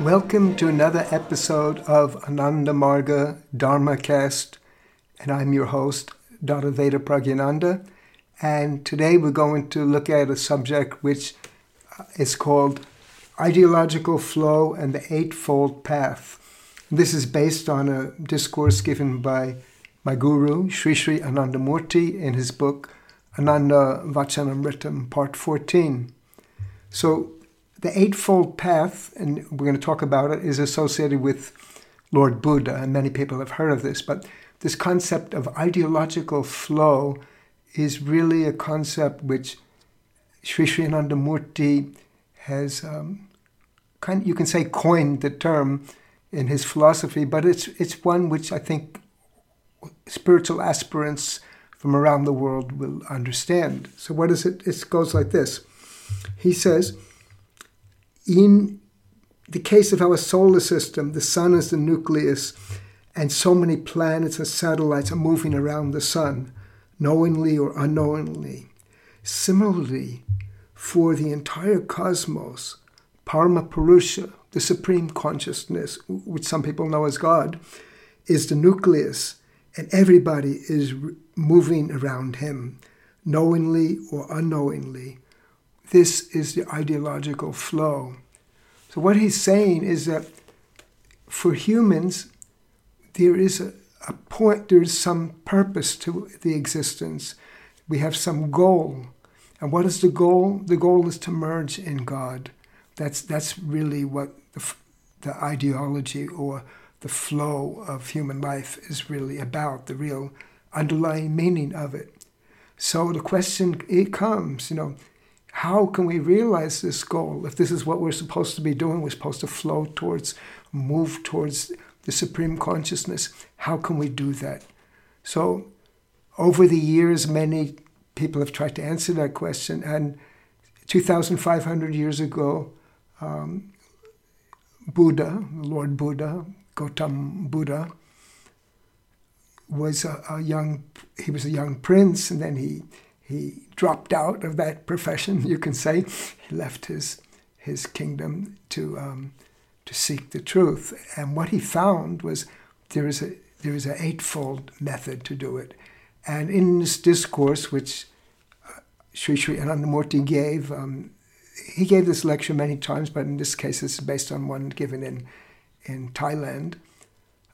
Welcome to another episode of Ananda Marga Dharmacast, and I'm your host, Dr. Veda Pragyananda. And today we're going to look at a subject which uh, is called Ideological Flow and the Eightfold Path. This is based on a discourse given by my guru, Sri Sri Anandamurti, in his book Ananda Vachanamritam, Part 14. So, the Eightfold Path, and we're going to talk about it, is associated with Lord Buddha, and many people have heard of this, but this concept of ideological flow is really a concept which Sri Sri Anandamurti has, um, kind, you can say, coined the term in his philosophy, but it's, it's one which I think spiritual aspirants from around the world will understand. So, what is it? It goes like this He says, in the case of our solar system, the sun is the nucleus, and so many planets and satellites are moving around the sun, knowingly or unknowingly. Similarly, for the entire cosmos, Parama Purusha, the supreme consciousness, which some people know as God, is the nucleus, and everybody is moving around him, knowingly or unknowingly. This is the ideological flow. So, what he's saying is that for humans, there is a, a point, there is some purpose to the existence. We have some goal. And what is the goal? The goal is to merge in God. That's, that's really what the, the ideology or the flow of human life is really about, the real underlying meaning of it. So the question it comes, you know, how can we realize this goal? If this is what we're supposed to be doing, we're supposed to flow towards, move towards the supreme consciousness. How can we do that? So, over the years, many people have tried to answer that question. And 2,500 years ago, um, Buddha, Lord Buddha, Gautam Buddha, was a, a, young he was a young prince, and then he he dropped out of that profession. You can say he left his his kingdom to um, to seek the truth. And what he found was there is a there is an eightfold method to do it. And in this discourse, which uh, Sri Sri Anandamurti gave, um, he gave this lecture many times, but in this case, it's based on one given in in Thailand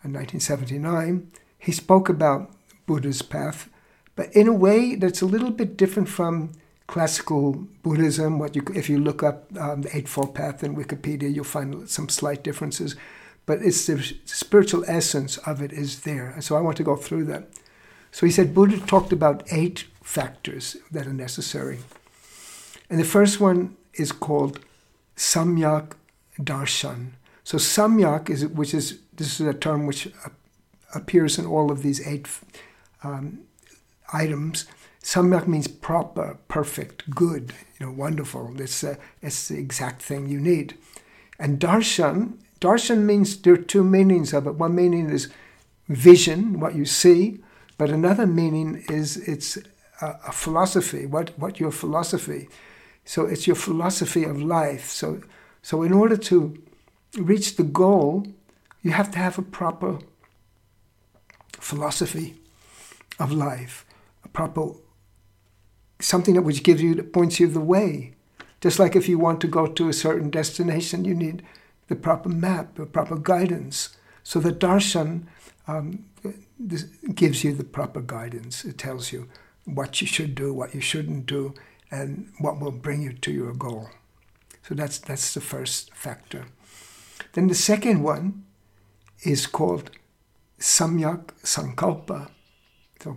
in 1979. He spoke about Buddha's path but in a way that's a little bit different from classical Buddhism. What you, if you look up um, the Eightfold Path in Wikipedia, you'll find some slight differences, but it's the spiritual essence of it is there. So I want to go through that. So he said Buddha talked about eight factors that are necessary, and the first one is called Samyak Darshan. So Samyak is which is this is a term which appears in all of these eight um, items. Samyak means proper, perfect, good, you know, wonderful. It's, uh, the exact thing you need. And darshan, darshan means there are two meanings of it. One meaning is vision, what you see, but another meaning is it's a, a philosophy, what, what your philosophy. So it's your philosophy of life. So, so in order to reach the goal, you have to have a proper philosophy of life proper something that which gives you points you the way. Just like if you want to go to a certain destination, you need the proper map, the proper guidance. So the darshan um, gives you the proper guidance. It tells you what you should do, what you shouldn't do, and what will bring you to your goal. So that's that's the first factor. Then the second one is called samyak sankalpa. So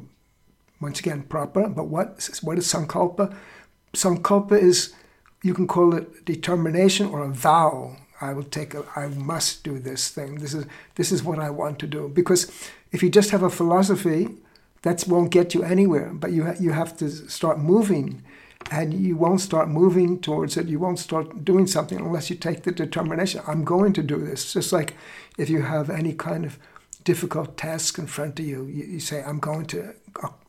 once again, proper. But what, what is sankalpa? Sankalpa is, you can call it determination or a vow. I will take a, I must do this thing. This is, this is what I want to do. Because if you just have a philosophy, that won't get you anywhere. But you, ha- you have to start moving. And you won't start moving towards it. You won't start doing something unless you take the determination. I'm going to do this. Just like if you have any kind of difficult task in front of you, you, you say, I'm going to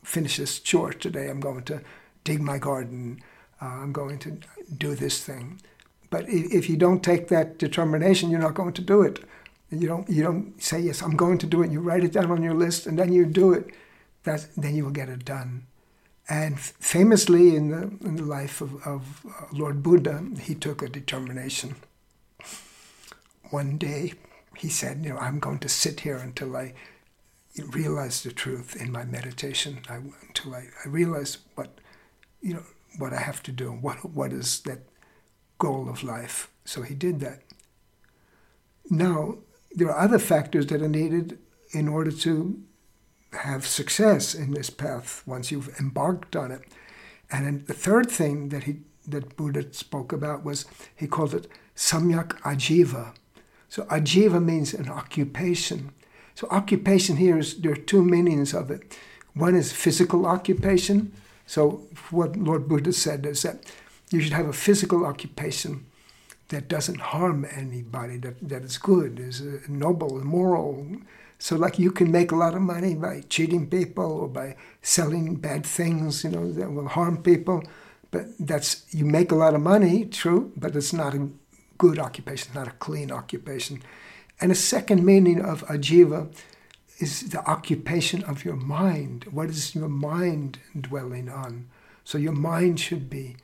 finish this chore today, I'm going to dig my garden, uh, I'm going to do this thing. But if you don't take that determination, you're not going to do it. You don't you don't say yes, I'm going to do it. You write it down on your list, and then you do it. Then you will get it done. And famously, in the in the life of, of uh, Lord Buddha, he took a determination. One day, he said, "You know, I'm going to sit here until I realize the truth in my meditation. I, until I, I realize what you know what I have to do. What what is that goal of life?" So he did that. Now, there are other factors that are needed in order to have success in this path once you've embarked on it. And the third thing that he that Buddha spoke about was he called it samyak ajiva. So ajiva means an occupation. So occupation here is there are two meanings of it. One is physical occupation. So what Lord Buddha said is that you should have a physical occupation that doesn't harm anybody, that, that is good, is uh, noble, moral. So, like, you can make a lot of money by cheating people or by selling bad things, you know, that will harm people. But that's, you make a lot of money, true, but it's not good occupation, not a clean occupation. And a second meaning of ajiva is the occupation of your mind. What is your mind dwelling on? So, your mind should be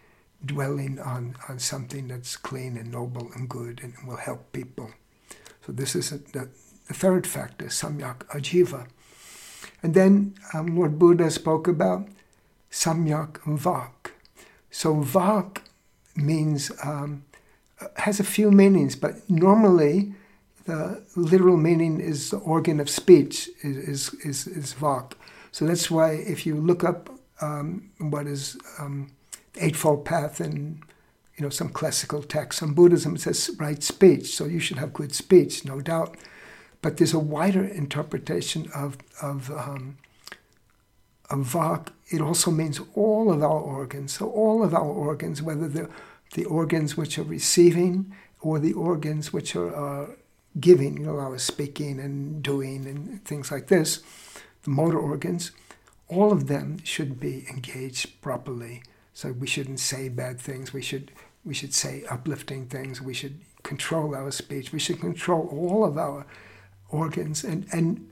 dwelling on, on something that's clean and noble and good and will help people. So this is a, the, the third factor, samyak ajiva. And then um, Lord Buddha spoke about samyak vak. So vak means, um, has a few meanings, but normally the literal meaning is the organ of speech, is, is, is, vak. So that's why if you look up um, what is um, Eightfold Path and you know some classical texts. Some Buddhism it says right speech, so you should have good speech, no doubt. But there's a wider interpretation of of um, vak. It also means all of our organs. So all of our organs, whether the the organs which are receiving or the organs which are uh, giving, you know, our speaking and doing and things like this, the motor organs, all of them should be engaged properly so we shouldn't say bad things. We should we should say uplifting things. We should control our speech. We should control all of our organs. And and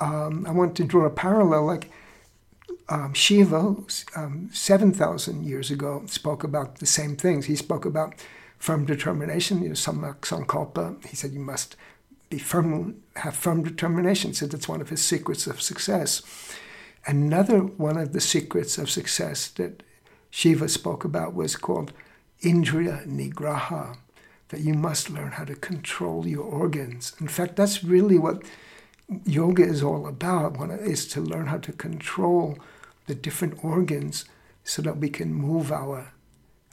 um, I want to draw a parallel. Like um, Shiva, um, seven thousand years ago, spoke about the same things. He spoke about firm determination. You know, samyak sankalpa. He said you must be firm, have firm determination. So that's one of his secrets of success. Another one of the secrets of success that Shiva spoke about was called Indriya Nigraha, that you must learn how to control your organs. In fact, that's really what yoga is all about, is to learn how to control the different organs so that we can move our,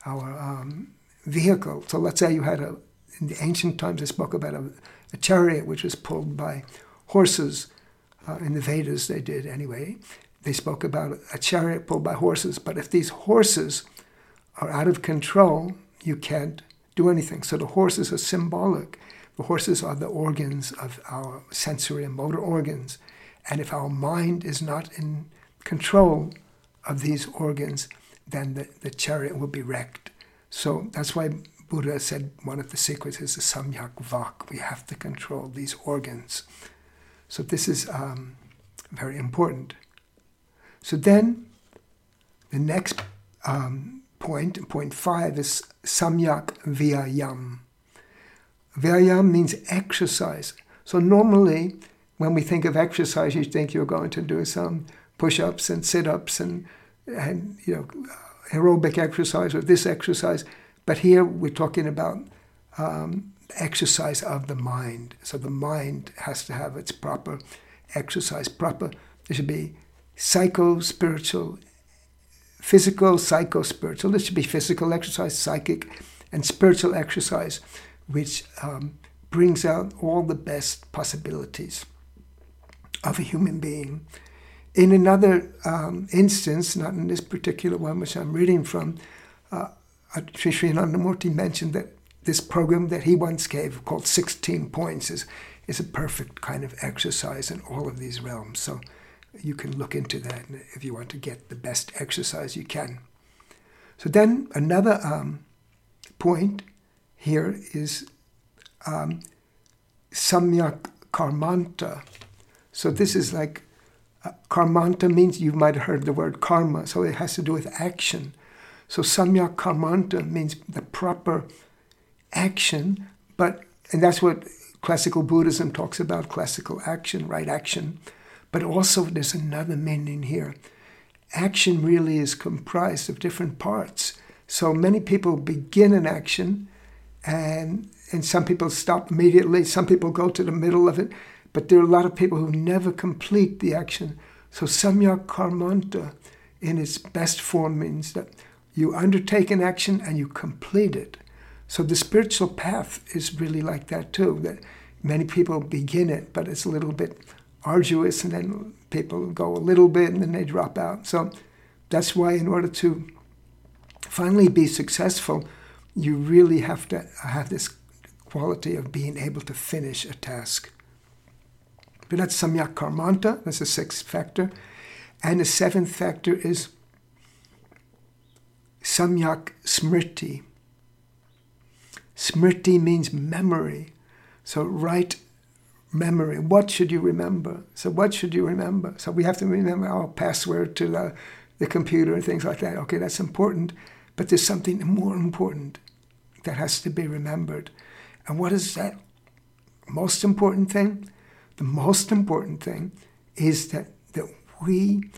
our um, vehicle. So let's say you had a, in the ancient times, they spoke about a, a chariot which was pulled by horses. Uh, in the Vedas, they did anyway they spoke about a chariot pulled by horses. But if these horses are out of control, you can't do anything. So the horses are symbolic. The horses are the organs of our sensory and motor organs. And if our mind is not in control of these organs, then the, the chariot will be wrecked. So that's why Buddha said one of the secrets is the samyak vak. We have to control these organs. So this is um, very important. So then the next um, point, point five, is samyak vyayam. Vyayam means exercise. So normally, when we think of exercise, you think you're going to do some push-ups and sit-ups and and you know aerobic exercise or this exercise. But here we're talking about um, exercise of the mind. So the mind has to have its proper exercise. Proper. There should be psycho spiritual, physical, psycho spiritual. This should be physical exercise, psychic, and spiritual exercise, which um, brings out all the best possibilities of a human being. In another um, instance, not in this particular one which I'm reading from, uh, Sri Sri Anandamurti mentioned that this program that he once gave called 16 Points is, is a perfect kind of exercise in all of these realms. So you can look into that if you want to get the best exercise you can. So then another um, point here is um, Samyak Karmanta. So this is like Karmanta means you might have heard the word karma, so it has to do with action. So Samyak Karmanta means the proper action, but and that's what classical Buddhism talks about classical action, right action. But also, there's another meaning here. Action really is comprised of different parts. So many people begin an action, and, and some people stop immediately, some people go to the middle of it, but there are a lot of people who never complete the action. So, samyak karmanta, in its best form, means that you undertake an action and you complete it. So the spiritual path is really like that too. That many people begin it, but it's a little bit arduous, and then people go a little bit and then they drop out. So that's why, in order to finally be successful, you really have to have this quality of being able to finish a task. But that's samyak karmanta, that's the sixth factor. And the seventh factor is samyak smriti. Smriti means memory. So, right memory. What should you remember? So, what should you remember? So, we have to remember our password to the, the computer and things like that. Okay, that's important. But there's something more important that has to be remembered. And what is that most important thing? The most important thing is that, that we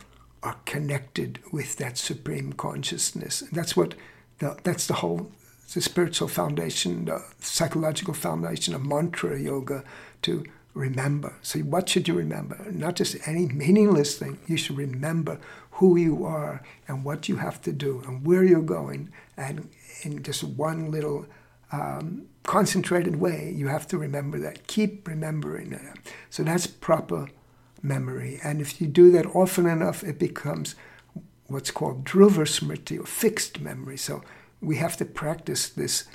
are connected with that supreme consciousness. And that's what the, that's the whole the spiritual foundation, the psychological foundation of mantra yoga to remember. So, what should you remember? Not just any meaningless thing. You should remember who you are and what you have to do and where you're going. And in just one little um, concentrated way, you have to remember that. Keep remembering that. So, that's proper memory. And if you do that often enough, it becomes what's called dhruva or fixed memory. So, we have to practice this.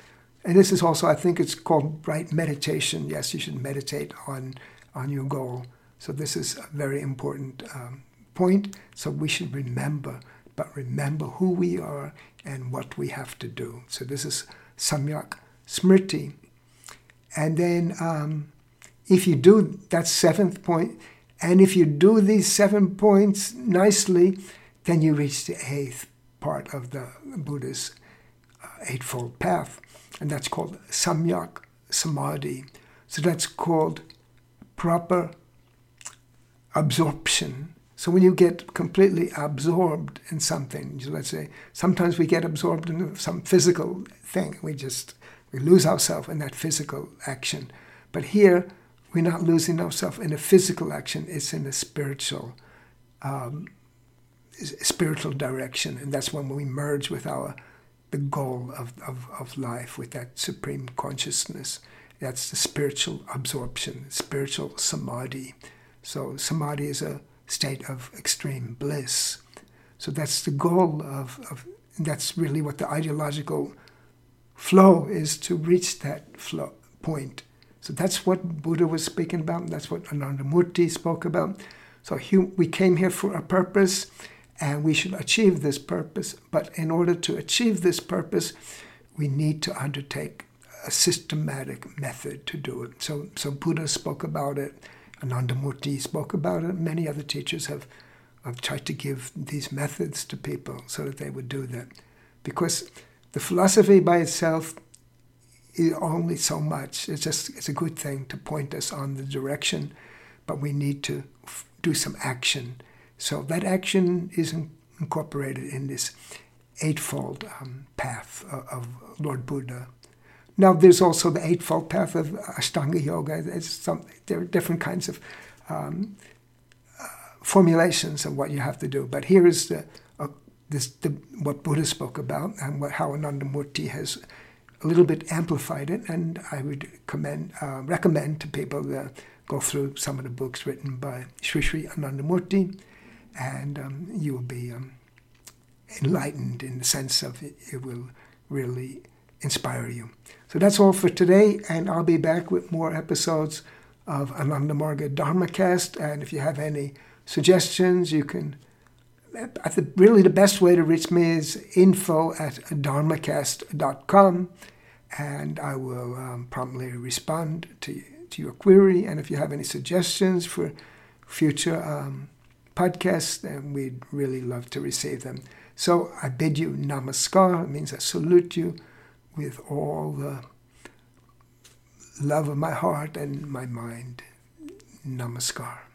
And this is also, I think it's called right meditation. Yes, you should meditate on, on your goal. So this is a very important um, point. So we should remember, but remember who we are and what we have to do. So this is samyak smriti. And then um, if you do that seventh point, and if you do these seven points nicely, then you reach the eighth part of the Buddhist Eightfold Path, and that's called Samyak Samadhi. So that's called proper absorption. So when you get completely absorbed in something, let's say, sometimes we get absorbed in some physical thing. We just we lose ourselves in that physical action. But here, we're not losing ourselves in a physical action. It's in a spiritual, um, spiritual direction, and that's when we merge with our the goal of, of, of life with that supreme consciousness. That's the spiritual absorption, spiritual samadhi. So, samadhi is a state of extreme bliss. So, that's the goal of, of that's really what the ideological flow is to reach that flow point. So, that's what Buddha was speaking about, that's what Anandamurti spoke about. So, we came here for a purpose and we should achieve this purpose. But in order to achieve this purpose, we need to undertake a systematic method to do it. So, so Buddha spoke about it, Anandamurti spoke about it, many other teachers have, have tried to give these methods to people so that they would do that. Because the philosophy by itself is only so much. It's just it's a good thing to point us on the direction, but we need to f- do some action so that action is incorporated in this eightfold um, path of, of, Lord Buddha. Now, there's also the eightfold path of Ashtanga Yoga. Some, there are different kinds of um, uh, formulations of what you have to do. But here is the, this, the, what Buddha spoke about and what, how Anandamurti has a little bit amplified it. And I would commend, uh, recommend to people to go through some of the books written by Sri Sri Anandamurti and um, you will be um, enlightened in the sense of it, it will really inspire you. So that's all for today, and I'll be back with more episodes of Ananda Marga Dharmacast. And if you have any suggestions, you can. Think really the best way to reach me is info at dharmacast.com. and I will um, promptly respond to, to your query. And if you have any suggestions for future um, podcasts, then we'd really love to receive them. So I bid you namaskar, it means I salute you with all the love of my heart and my mind. Namaskar.